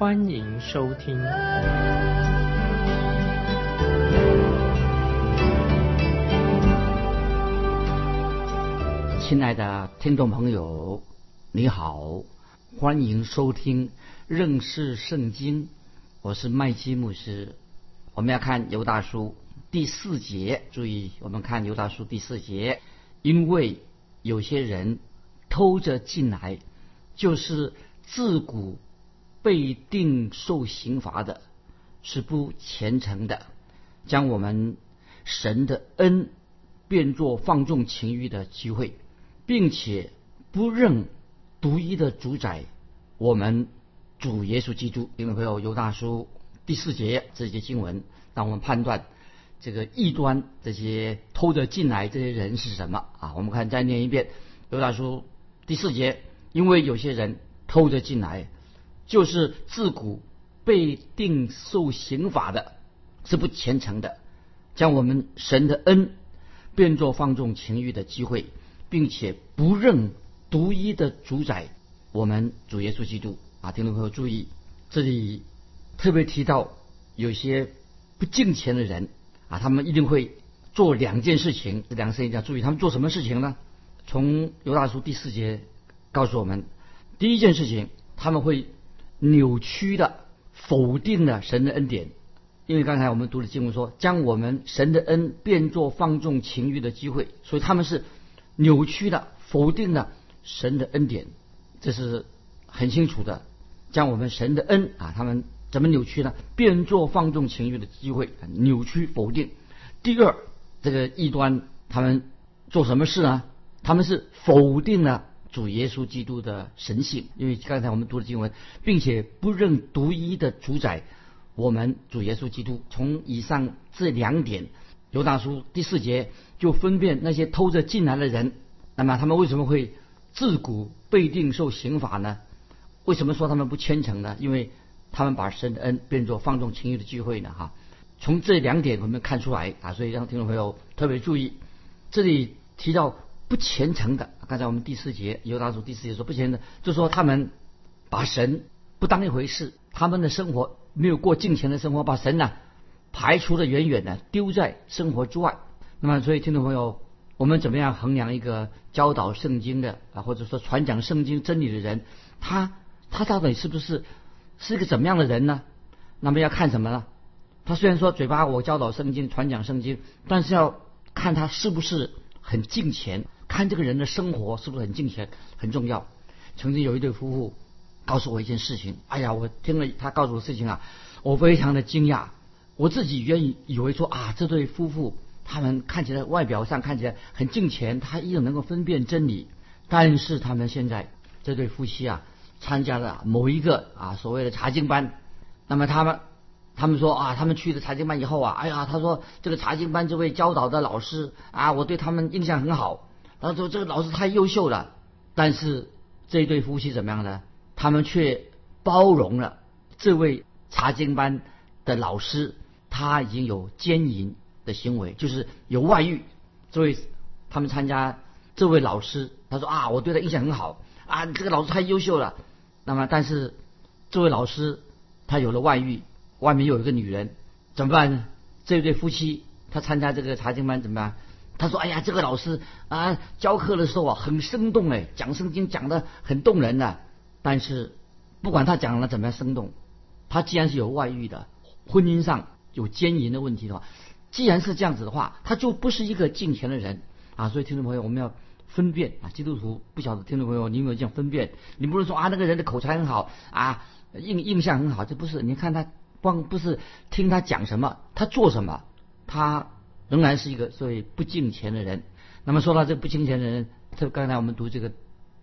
欢迎收听。亲爱的听众朋友，你好，欢迎收听认识圣经。我是麦基牧师。我们要看犹大书第四节，注意，我们看犹大书第四节，因为有些人偷着进来，就是自古被定受刑罚的，是不虔诚的，将我们神的恩变作放纵情欲的机会。并且不认独一的主宰，我们主耶稣基督。听众朋友，犹大书第四节这些经文，让我们判断这个异端这些偷着进来这些人是什么啊？我们看再念一遍犹大书第四节，因为有些人偷着进来，就是自古被定受刑罚的，是不虔诚的，将我们神的恩变作放纵情欲的机会。并且不认独一的主宰，我们主耶稣基督啊！听众朋友注意，这里特别提到有些不敬虔的人啊，他们一定会做两件事情。这两个事情要注意，他们做什么事情呢？从犹大书第四节告诉我们，第一件事情，他们会扭曲的否定了神的恩典，因为刚才我们读的经文说，将我们神的恩变作放纵情欲的机会，所以他们是。扭曲的、否定了神的恩典，这是很清楚的。将我们神的恩啊，他们怎么扭曲呢？变作放纵情欲的机会，扭曲否定。第二，这个异端他们做什么事呢？他们是否定了主耶稣基督的神性，因为刚才我们读的经文，并且不认独一的主宰我们主耶稣基督。从以上这两点。犹大书第四节就分辨那些偷着进来的人，那么他们为什么会自古被定受刑罚呢？为什么说他们不虔诚呢？因为他们把神的恩变作放纵情欲的机会呢？哈，从这两点我们看出来啊，所以让听众朋友特别注意，这里提到不虔诚的，刚才我们第四节犹大书第四节说不虔诚，就说他们把神不当一回事，他们的生活没有过敬虔的生活，把神呢。排除的远远的，丢在生活之外。那么，所以听众朋友，我们怎么样衡量一个教导圣经的啊，或者说传讲圣经真理的人，他他到底是不是是一个怎么样的人呢？那么要看什么呢？他虽然说嘴巴我教导圣经、传讲圣经，但是要看他是不是很敬虔，看这个人的生活是不是很敬虔，很重要。曾经有一对夫妇告诉我一件事情，哎呀，我听了他告诉我事情啊，我非常的惊讶。我自己愿意以为说啊，这对夫妇他们看起来外表上看起来很敬虔，他依然能够分辨真理。但是他们现在这对夫妻啊，参加了某一个啊所谓的查经班。那么他们他们说啊，他们去了查经班以后啊，哎呀，他说这个查经班这位教导的老师啊，我对他们印象很好。他说这个老师太优秀了。但是这一对夫妻怎么样呢？他们却包容了这位查经班的老师。他已经有奸淫的行为，就是有外遇。这位他们参加这位老师，他说啊，我对他印象很好啊，这个老师太优秀了。那么，但是这位老师他有了外遇，外面又有一个女人，怎么办呢？这对夫妻他参加这个查经班怎么办？他说，哎呀，这个老师啊，教课的时候啊很生动哎，讲圣经讲的很动人的。但是不管他讲了怎么样生动，他既然是有外遇的，婚姻上。有奸淫的问题的话，既然是这样子的话，他就不是一个敬虔的人啊。所以听众朋友，我们要分辨啊。基督徒不晓得听众朋友，你有没有这样分辨？你不是说啊，那个人的口才很好啊，印印象很好，这不是。你看他光不是听他讲什么，他做什么，他仍然是一个所谓不敬虔的人。那么说到这不敬虔的人，这刚才我们读这个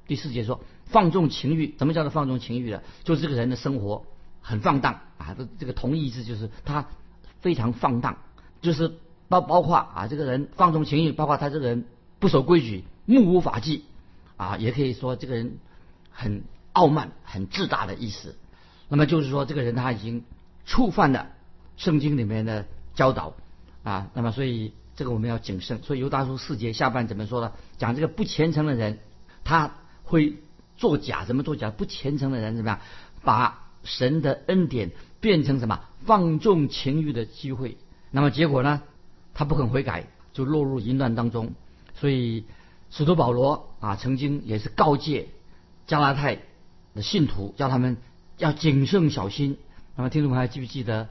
第四节说放纵情欲，什么叫做放纵情欲的？就是这个人的生活。很放荡啊，这这个同义字就是他非常放荡，就是包包括啊这个人放纵情欲，包括他这个人不守规矩、目无法纪啊，也可以说这个人很傲慢、很自大的意思。那么就是说这个人他已经触犯了圣经里面的教导啊，那么所以这个我们要谨慎。所以犹大书四节下半怎么说呢？讲这个不虔诚的人，他会作假，怎么作假？不虔诚的人怎么样？把神的恩典变成什么放纵情欲的机会？那么结果呢？他不肯悔改，就落入淫乱当中。所以使徒保罗啊，曾经也是告诫加拉太的信徒，叫他们要谨慎小心。那么听众朋友还记不记得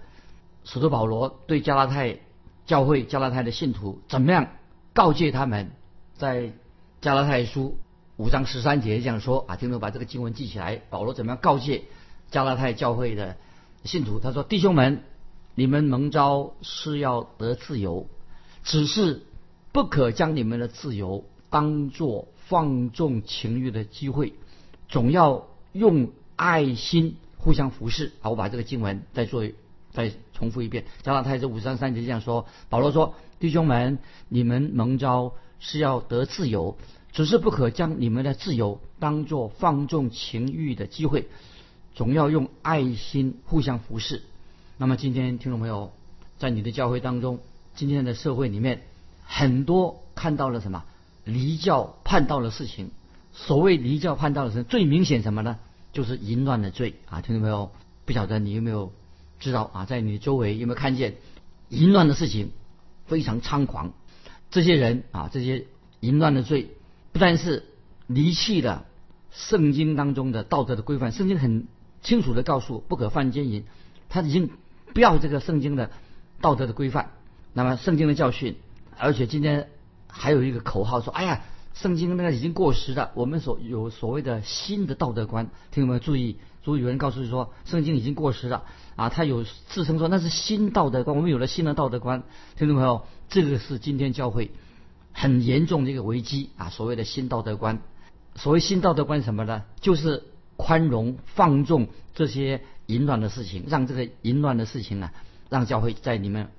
使徒保罗对加拉太教会、加拉太的信徒怎么样告诫他们？在加拉太书五章十三节这样说啊，听众把这个经文记起来。保罗怎么样告诫？加拉太教会的信徒，他说：“弟兄们，你们蒙召是要得自由，只是不可将你们的自由当作放纵情欲的机会，总要用爱心互相服侍。”好，我把这个经文再做再重复一遍。加拉太这五三三节这样说：“保罗说，弟兄们，你们蒙召是要得自由，只是不可将你们的自由当作放纵情欲的机会。”总要用爱心互相服侍。那么今天听众朋友，在你的教会当中，今天的社会里面，很多看到了什么离教叛道的事情。所谓离教叛道的事，最明显什么呢？就是淫乱的罪啊！听众朋友，不晓得你有没有知道啊？在你周围有没有看见淫乱的事情非常猖狂？这些人啊，这些淫乱的罪，不但是离弃了圣经当中的道德的规范，圣经很。清楚的告诉不可犯奸淫，他已经不要这个圣经的道德的规范，那么圣经的教训，而且今天还有一个口号说，哎呀，圣经那个已经过时了，我们所有所谓的新的道德观，听众们注意，注意有人告诉你说，圣经已经过时了啊，他有自称说那是新道德观，我们有了新的道德观，听众朋友，这个是今天教会很严重的一个危机啊，所谓的新道德观，所谓新道德观什么呢？就是。宽容放纵这些淫乱的事情，让这个淫乱的事情呢，让教会在里面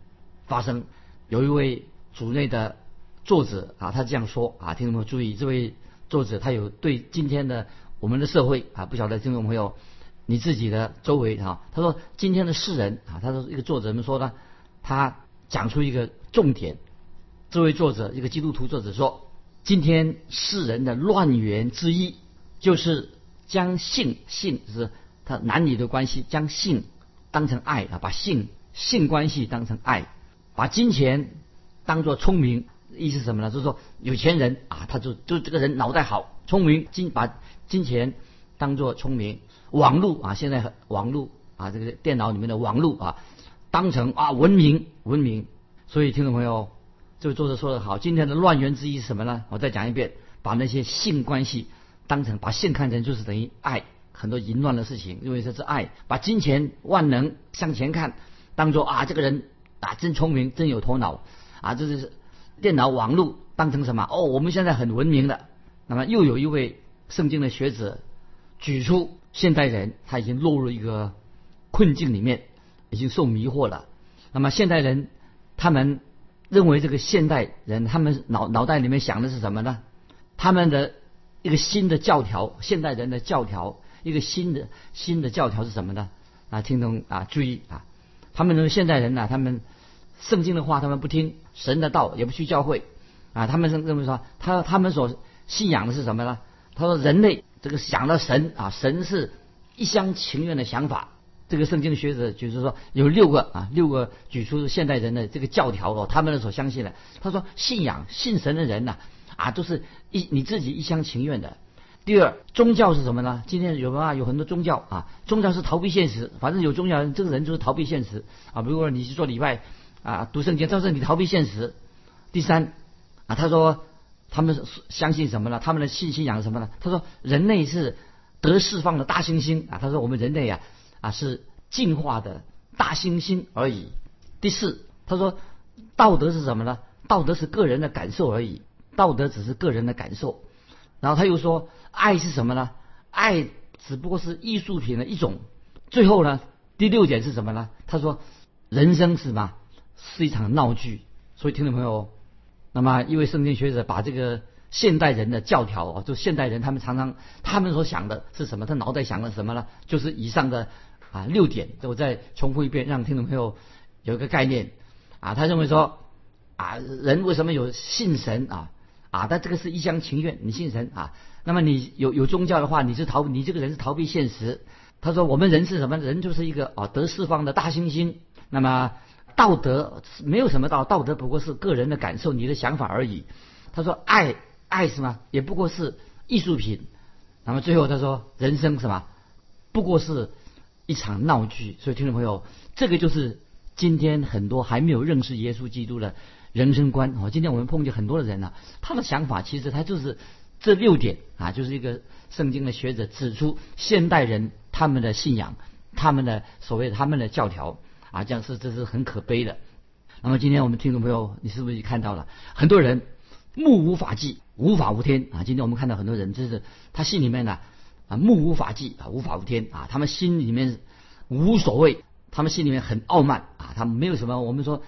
发生。有一位主内的作者啊，他这样说啊，听众朋友注意，这位作者他有对今天的我们的社会啊，不晓得听众朋友你自己的周围啊，他说今天的世人啊，他说一个作者们说呢，他讲出一个重点。这位作者一个基督徒作者说，今天世人的乱源之一就是。将性性是他男女的关系，将性当成爱啊，把性性关系当成爱，把金钱当做聪明，意思什么呢？就是说有钱人啊，他就就这个人脑袋好，聪明，金把金钱当做聪明，网络啊，现在网络啊，这个电脑里面的网络啊，当成啊文明文明。所以听众朋友，这位作者说的好，今天的乱源之一是什么呢？我再讲一遍，把那些性关系。当成把性看成就是等于爱，很多淫乱的事情，因为这是爱。把金钱万能向前看，当做啊这个人啊真聪明，真有头脑啊，这是电脑网络当成什么？哦，我们现在很文明的。那么又有一位圣经的学者举出现代人他已经落入一个困境里面，已经受迷惑了。那么现代人他们认为这个现代人他们脑脑袋里面想的是什么呢？他们的。一个新的教条，现代人的教条，一个新的新的教条是什么呢？啊，听懂啊？注意啊！他们认为现代人呢，他们圣经的话他们不听，神的道也不去教会啊。他们认为说，他他们所信仰的是什么呢？他说人类这个想到神啊，神是一厢情愿的想法。这个圣经学者就是说有六个啊，六个举出现代人的这个教条哦，他们所相信的。他说信仰信神的人呐。啊，都是一你自己一厢情愿的。第二，宗教是什么呢？今天有啊，有很多宗教啊，宗教是逃避现实。反正有宗教人，这个人就是逃避现实啊。比如说你去做礼拜啊，读圣经，这是你逃避现实。第三，啊，他说他们相信什么呢？他们的信信仰什么呢？他说人类是得释放的大猩猩啊。他说我们人类啊啊是进化的大猩猩而已。第四，他说道德是什么呢？道德是个人的感受而已。道德只是个人的感受，然后他又说，爱是什么呢？爱只不过是艺术品的一种。最后呢，第六点是什么呢？他说，人生是什么？是一场闹剧。所以，听众朋友，那么一位圣经学者把这个现代人的教条哦，就现代人他们常常他们所想的是什么？他脑袋想的什么呢？就是以上的啊六点。我再重复一遍，让听众朋友有一个概念啊。他认为说啊，人为什么有信神啊？啊，但这个是一厢情愿，你信神啊。那么你有有宗教的话，你是逃，你这个人是逃避现实。他说我们人是什么？人就是一个啊得释放的大猩猩。那么道德没有什么道，道德不过是个人的感受，你的想法而已。他说爱爱什么？也不过是艺术品。那么最后他说人生什么？不过是一场闹剧。所以听众朋友，这个就是今天很多还没有认识耶稣基督的人生观哦。今天我们碰见很多的人呢，他的想法其实他就是。这六点啊，就是一个圣经的学者指出，现代人他们的信仰，他们的所谓他们的教条啊，这样是这是很可悲的。那么今天我们听众朋友，你是不是也看到了很多人目无法纪、无法无天啊？今天我们看到很多人，就是他心里面呢啊目无法纪啊、无法无天啊，他们心里面无所谓，他们心里面很傲慢啊，他们没有什么我们说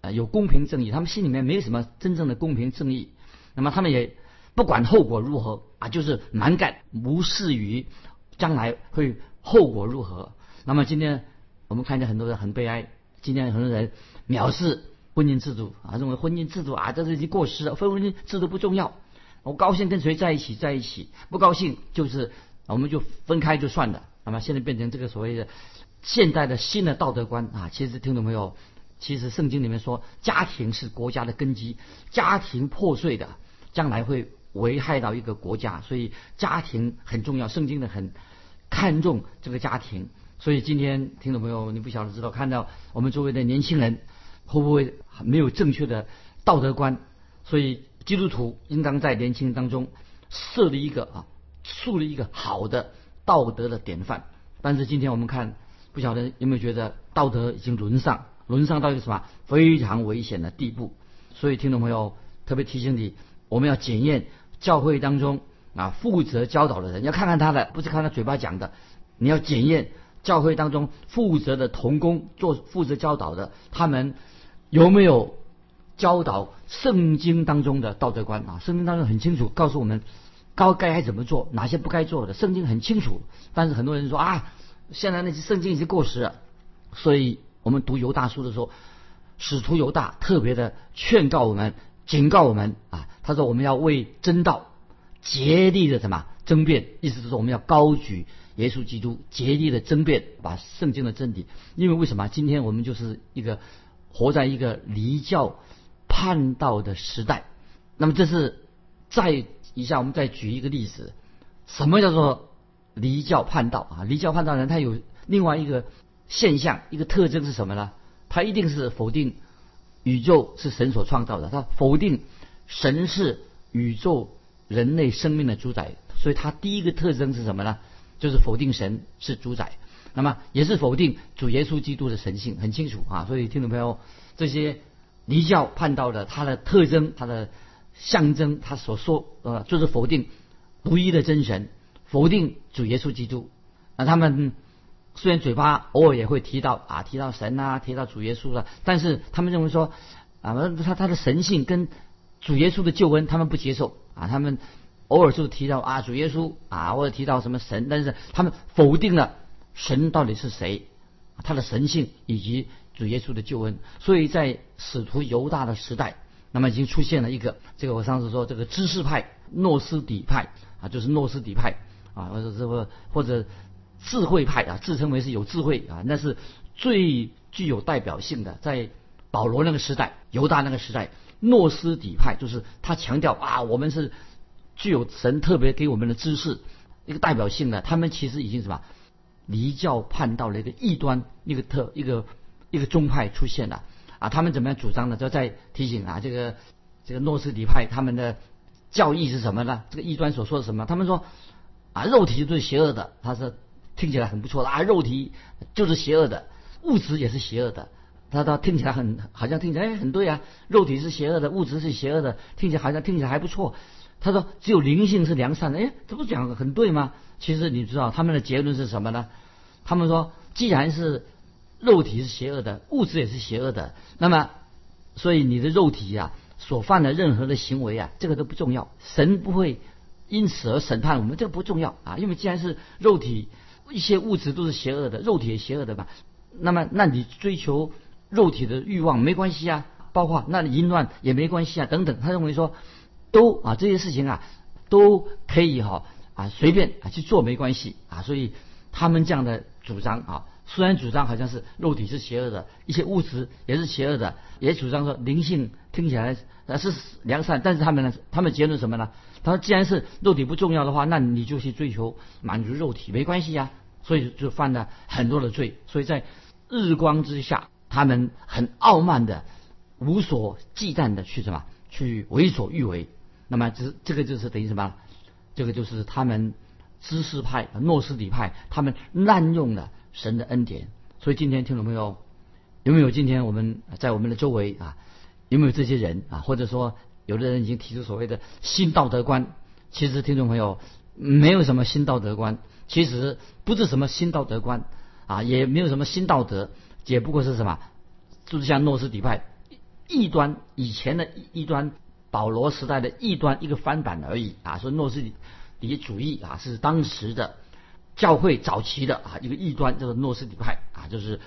啊有公平正义，他们心里面没有什么真正的公平正义。那么他们也。不管后果如何啊，就是蛮干，无视于将来会后果如何。那么今天我们看见很多人很悲哀，今天很多人藐视婚姻制度啊，认为婚姻制度啊这是已经过时了，婚姻制度不重要。我高兴跟谁在一起在一起，不高兴就是我们就分开就算了。那么现在变成这个所谓的现代的新的道德观啊，其实听懂没有？其实圣经里面说，家庭是国家的根基，家庭破碎的，将来会。危害到一个国家，所以家庭很重要。圣经的很看重这个家庭，所以今天听众朋友，你不晓得知道看到我们周围的年轻人会不会没有正确的道德观？所以基督徒应当在年轻人当中设立一个啊，树立一个好的道德的典范。但是今天我们看，不晓得有没有觉得道德已经沦丧，沦丧到一个什么非常危险的地步？所以听众朋友特别提醒你。我们要检验教会当中啊负责教导的人，要看看他的，不是看他嘴巴讲的。你要检验教会当中负责的童工做负责教导的，他们有没有教导圣经当中的道德观啊？圣经当中很清楚告诉我们，该该怎么做，哪些不该做的，圣经很清楚。但是很多人说啊，现在那些圣经已经过时了。所以我们读犹大书的时候，使徒犹大特别的劝告我们。警告我们啊，他说我们要为真道竭力的什么争辩，意思是说我们要高举耶稣基督，竭力的争辩，把圣经的真理。因为为什么今天我们就是一个活在一个离教叛道的时代？那么这是再一下我们再举一个例子，什么叫做离教叛道啊？离教叛道人他有另外一个现象，一个特征是什么呢？他一定是否定。宇宙是神所创造的，他否定神是宇宙人类生命的主宰，所以他第一个特征是什么呢？就是否定神是主宰，那么也是否定主耶稣基督的神性，很清楚啊。所以听众朋友，这些离教叛道的，他的特征、他的象征，他所说呃，就是否定独一的真神，否定主耶稣基督，那他们。虽然嘴巴偶尔也会提到啊，提到神啊，提到主耶稣了，但是他们认为说啊，他他的神性跟主耶稣的救恩他们不接受啊，他们偶尔就提到啊主耶稣啊，或者提到什么神，但是他们否定了神到底是谁，他的神性以及主耶稣的救恩。所以在使徒犹大的时代，那么已经出现了一个这个我上次说这个知识派诺斯底派啊，就是诺斯底派啊，或者这个或者。智慧派啊，自称为是有智慧啊，那是最具有代表性的。在保罗那个时代、犹大那个时代，诺斯底派就是他强调啊，我们是具有神特别给我们的知识，一个代表性的。他们其实已经什么离教叛道了一个异端，一个特一个一个宗派出现了啊。他们怎么样主张呢？就在提醒啊，这个这个诺斯底派他们的教义是什么呢？这个异端所说的什么？他们说啊，肉体就是邪恶的，他是。听起来很不错的啊，肉体就是邪恶的，物质也是邪恶的。他他听起来很好像听起来很对啊，肉体是邪恶的，物质是邪恶的，听起来好像听起来还不错。他说只有灵性是良善的，哎，这不讲很对吗？其实你知道他们的结论是什么呢？他们说既然是肉体是邪恶的，物质也是邪恶的，那么所以你的肉体呀、所犯的任何的行为啊，这个都不重要，神不会因此而审判我们，这个不重要。啊，因为既然是肉体，一些物质都是邪恶的，肉体也邪恶的嘛，那么那你追求肉体的欲望没关系啊，包括那你淫乱也没关系啊，等等，他认为说都啊这些事情啊都可以哈啊随便啊去做没关系啊，所以他们这样的主张啊，虽然主张好像是肉体是邪恶的，一些物质也是邪恶的，也主张说灵性听起来呃是良善，但是他们呢，他们结论什么呢？他说既然是肉体不重要的话，那你就去追求满足肉体没关系呀、所以就犯了很多的罪，所以在日光之下，他们很傲慢的、无所忌惮的去什么去为所欲为。那么这这个就是等于什么？这个就是他们知识派、诺斯底派，他们滥用了神的恩典。所以今天听众朋友，有没有今天我们在我们的周围啊，有没有这些人啊？或者说有的人已经提出所谓的新道德观？其实听众朋友没有什么新道德观，其实不是什么新道德观啊，也没有什么新道德，也不过是什么，就是像诺斯底派异端以前的异端。保罗时代的异端一个翻版而已啊，说诺斯底主义啊是当时的教会早期的啊一个异端，叫做诺斯底派啊，就是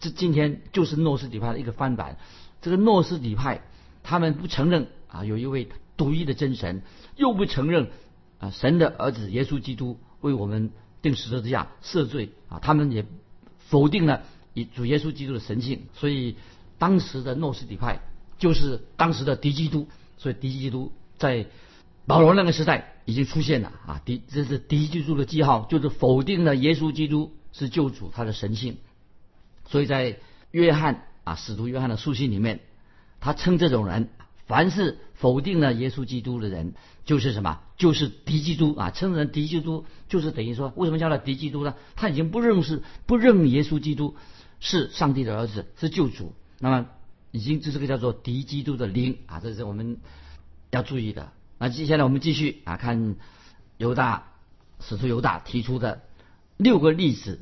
这今天就是诺斯底派的一个翻版。这个诺斯底派他们不承认啊有一位独一的真神，又不承认啊神的儿子耶稣基督为我们定十字架赦罪啊，他们也否定了以主耶稣基督的神性，所以当时的诺斯底派就是当时的敌基督。所以敌基督在保罗那个时代已经出现了啊，敌这是敌基督的记号，就是否定了耶稣基督是救主他的神性。所以在约翰啊使徒约翰的书信里面，他称这种人，凡是否定了耶稣基督的人，就是什么？就是敌基督啊！称人敌基督，就是等于说，为什么叫他敌基督呢？他已经不认识、不认耶稣基督是上帝的儿子，是救主。那么。已经这是个叫做敌基督的灵啊，这是我们要注意的。那接下来我们继续啊，看犹大使徒犹大提出的六个例子，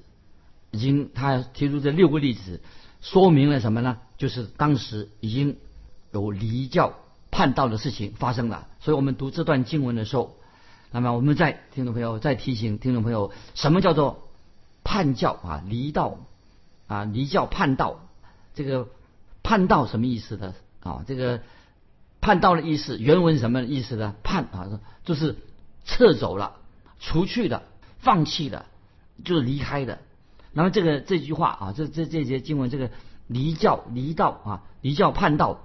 已经他提出这六个例子，说明了什么呢？就是当时已经有离教叛道的事情发生了。所以我们读这段经文的时候，那么我们再听众朋友再提醒听众朋友，什么叫做叛教啊？离道啊？离教叛道这个。叛道什么意思的啊？这个叛道的意思，原文什么意思呢？叛啊，就是撤走了、除去的、放弃的，就是离开的。那么这个这句话啊，这这这节经文，这个离教、离道啊，离教叛道，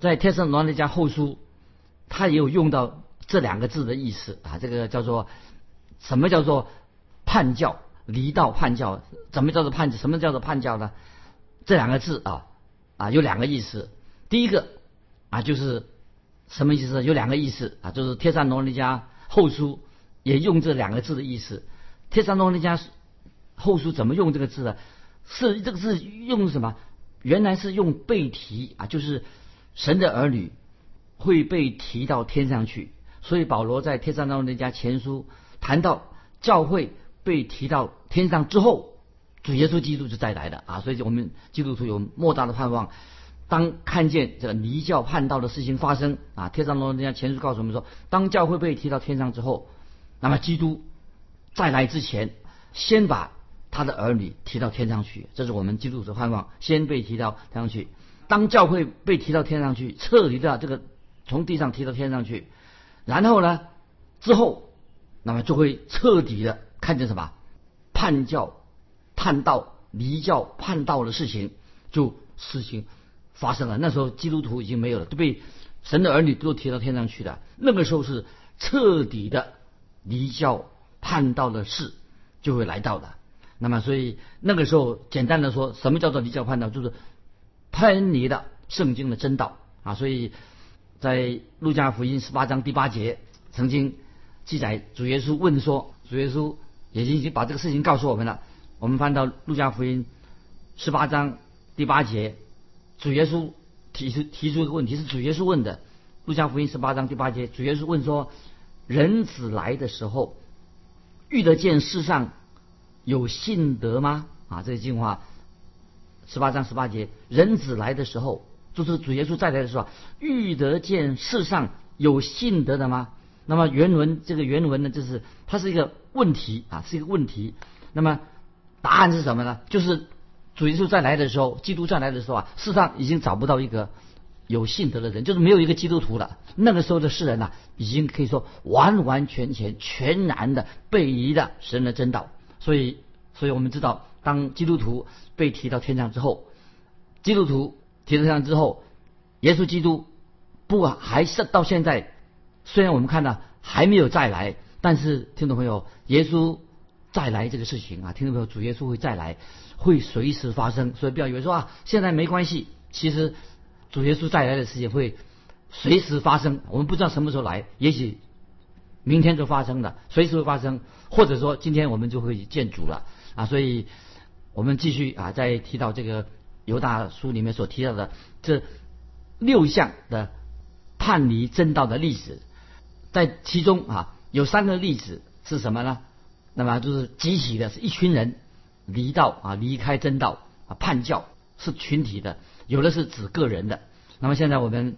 在《天圣罗尼迦后书》，他也有用到这两个字的意思啊。这个叫做什么叫做叛教、离道、叛教？怎么叫做叛？什么叫做叛教呢？这两个字啊。啊，有两个意思。第一个啊，就是什么意思？有两个意思啊，就是《帖撒罗尼迦后书》也用这两个字的意思。《帖撒罗尼迦后书》怎么用这个字呢？是这个字用什么？原来是用被提啊，就是神的儿女会被提到天上去。所以保罗在《帖撒罗尼迦前书》谈到教会被提到天上之后。主耶稣基督是再来的啊，所以我们基督徒有莫大的盼望。当看见这个离教叛道的事情发生啊，天上罗人家前书告诉我们说，当教会被提到天上之后，那么基督再来之前，先把他的儿女提到天上去，这是我们基督徒的盼望，先被提到天上去。当教会被提到天上去，撤离到这个从地上提到天上去，然后呢，之后那么就会彻底的看见什么叛教。叛道、离教、叛道的事情，就事情发生了。那时候基督徒已经没有了，都被神的儿女都提到天上去了。那个时候是彻底的离教叛道的事就会来到的。那么，所以那个时候，简单的说，什么叫做离教叛道？就是偏离了圣经的真道啊。所以在路加福音十八章第八节，曾经记载主耶稣问说，主耶稣也已经把这个事情告诉我们了。我们翻到路加福音十八章第八节，主耶稣提出提出一个问题，是主耶稣问的。路加福音十八章第八节，主耶稣问说：“人子来的时候，遇得见世上有信德吗？”啊，这些经话，十八章十八节，人子来的时候，就是主耶稣再来的时候，欲得见世上有信德的吗？那么原文这个原文呢，就是它是一个问题啊，是一个问题。那么答案是什么呢？就是主耶稣再来的时候，基督再来的时候啊，世上已经找不到一个有信德的人，就是没有一个基督徒了。那个时候的世人呐，已经可以说完完全全、全然的背离了神的真道。所以，所以我们知道，当基督徒被提到天上之后，基督徒提到天上之后，耶稣基督不还是到现在。虽然我们看到还没有再来，但是听众朋友，耶稣再来这个事情啊，听众朋友，主耶稣会再来，会随时发生，所以不要以为说啊，现在没关系。其实主耶稣再来的事情会随时发生，我们不知道什么时候来，也许明天就发生了，随时会发生，或者说今天我们就会见主了啊。所以我们继续啊，在提到这个犹大书里面所提到的这六项的叛离正道的历史。在其中啊，有三个例子是什么呢？那么就是集体的，是一群人离道啊，离开真道啊，叛教是群体的；有的是指个人的。那么现在我们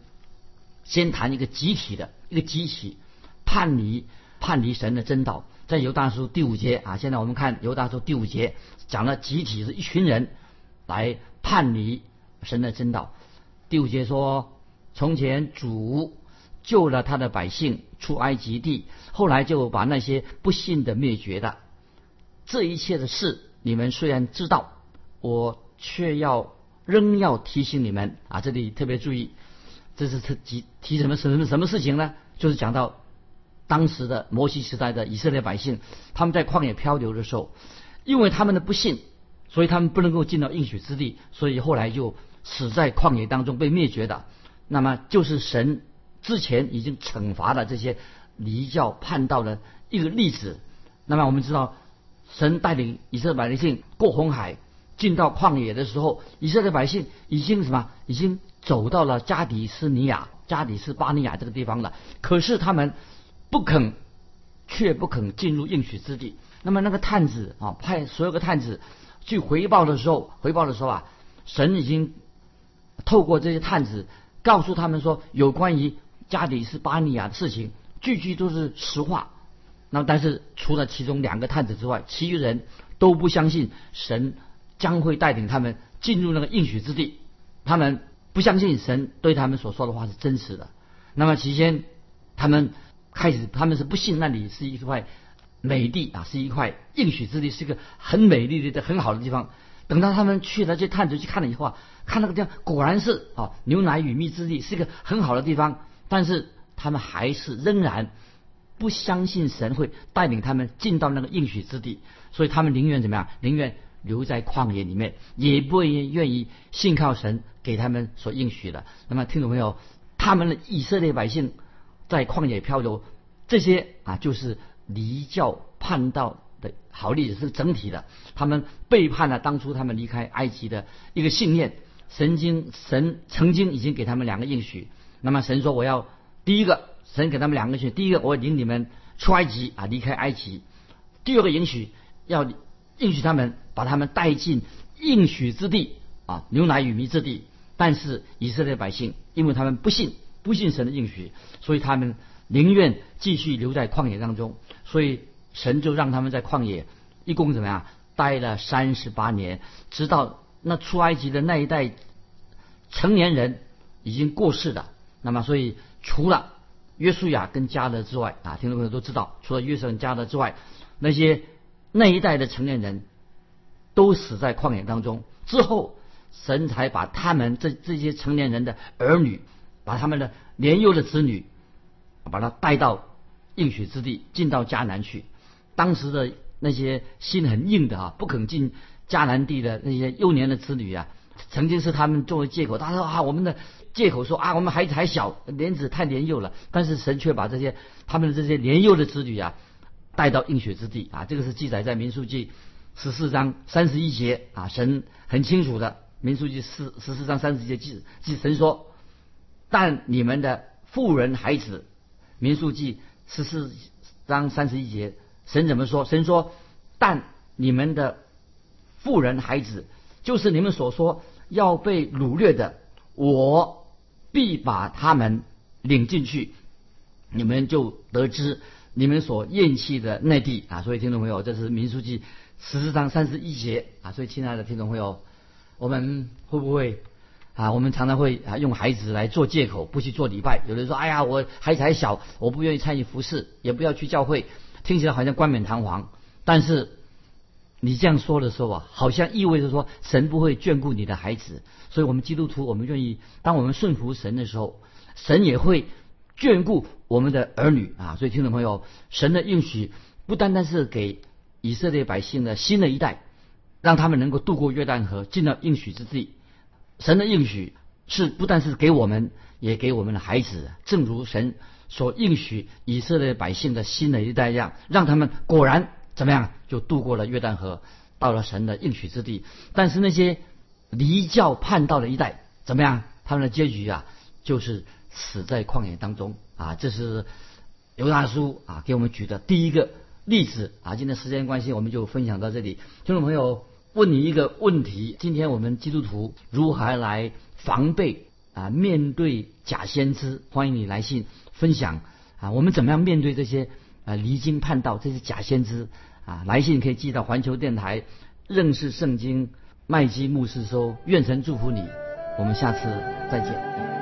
先谈一个集体的，一个集体叛离叛离神的真道，在犹大书第五节啊。现在我们看犹大书第五节讲了集体是一群人来叛离神的真道。第五节说：从前主。救了他的百姓出埃及地，后来就把那些不信的灭绝的。这一切的事，你们虽然知道，我却要仍要提醒你们啊！这里特别注意，这是提提什么什么什么事情呢？就是讲到当时的摩西时代的以色列百姓，他们在旷野漂流的时候，因为他们的不信，所以他们不能够进到应许之地，所以后来就死在旷野当中被灭绝的。那么就是神。之前已经惩罚了这些离教叛道的一个例子。那么我们知道，神带领以色列百姓过红海，进到旷野的时候，以色列百姓已经什么？已经走到了加底斯尼亚、加底斯巴尼亚这个地方了。可是他们不肯，却不肯进入应许之地。那么那个探子啊，派所有的探子去回报的时候，回报的时候啊，神已经透过这些探子告诉他们说，有关于。加底斯巴尼亚的事情，句句都是实话。那但是除了其中两个探子之外，其余人都不相信神将会带领他们进入那个应许之地。他们不相信神对他们所说的话是真实的。那么起先他们开始他们是不信那里是一块美地啊，是一块应许之地，是一个很美丽的、很好的地方。等到他们去了这探子去看了以后啊，看那个地方果然是啊牛奶与蜜之地，是一个很好的地方。但是他们还是仍然不相信神会带领他们进到那个应许之地，所以他们宁愿怎么样？宁愿留在旷野里面，也不愿意信靠神给他们所应许的。那么听懂没有？他们的以色列百姓在旷野漂流，这些啊就是离教叛道的好例子，是整体的。他们背叛了当初他们离开埃及的一个信念。神经神曾经已经给他们两个应许。那么神说：“我要第一个，神给他们两个许，第一个我要领你们出埃及啊，离开埃及；第二个允许要应许他们，把他们带进应许之地啊，牛奶与蜜之地。但是以色列百姓，因为他们不信，不信神的应许，所以他们宁愿继续留在旷野当中。所以神就让他们在旷野一共怎么样，待了三十八年，直到那出埃及的那一代成年人已经过世了。”那么，所以除了约书亚跟加勒之外啊，听众朋友都知道，除了约瑟跟加勒之外，那些那一代的成年人都死在旷野当中。之后，神才把他们这这些成年人的儿女，把他们的年幼的子女，把他带到应许之地，进到迦南去。当时的那些心很硬的啊，不肯进迦南地的那些幼年的子女啊，曾经是他们作为借口，他说啊，我们的。借口说啊，我们孩子还小，年子太年幼了。但是神却把这些他们的这些年幼的子女啊，带到应许之地啊。这个是记载在民数记十四章三十一节啊。神很清楚的，民数记四十四章三十一节记记神说，但你们的妇人孩子，民数记十四章三十一节，神怎么说？神说，但你们的妇人、孩子，就是你们所说要被掳掠的，我必把他们领进去，你们就得知你们所厌弃的内地啊！所以听众朋友，这是民书记十四章三十一节啊！所以亲爱的听众朋友，我们会不会啊？我们常常会啊用孩子来做借口，不去做礼拜。有人说：“哎呀，我孩子还小，我不愿意参与服饰，也不要去教会。”听起来好像冠冕堂皇，但是你这样说的时候啊，好像意味着说神不会眷顾你的孩子。所以，我们基督徒，我们愿意，当我们顺服神的时候，神也会眷顾我们的儿女啊。所以，听众朋友，神的应许不单单是给以色列百姓的新的一代，让他们能够渡过约旦河，进到应许之地。神的应许是不但是给我们，也给我们的孩子，正如神。所应许以色列百姓的新的一代一样，让他们果然怎么样，就渡过了约旦河，到了神的应许之地。但是那些离教叛道的一代怎么样？他们的结局啊，就是死在旷野当中啊！这是犹大叔啊给我们举的第一个例子啊。今天时间关系，我们就分享到这里。听众朋友，问你一个问题：今天我们基督徒如何来防备啊？面对假先知，欢迎你来信。分享啊，我们怎么样面对这些啊离经叛道、这是假先知啊？来信可以寄到环球电台认识圣经麦基牧师说，愿神祝福你，我们下次再见。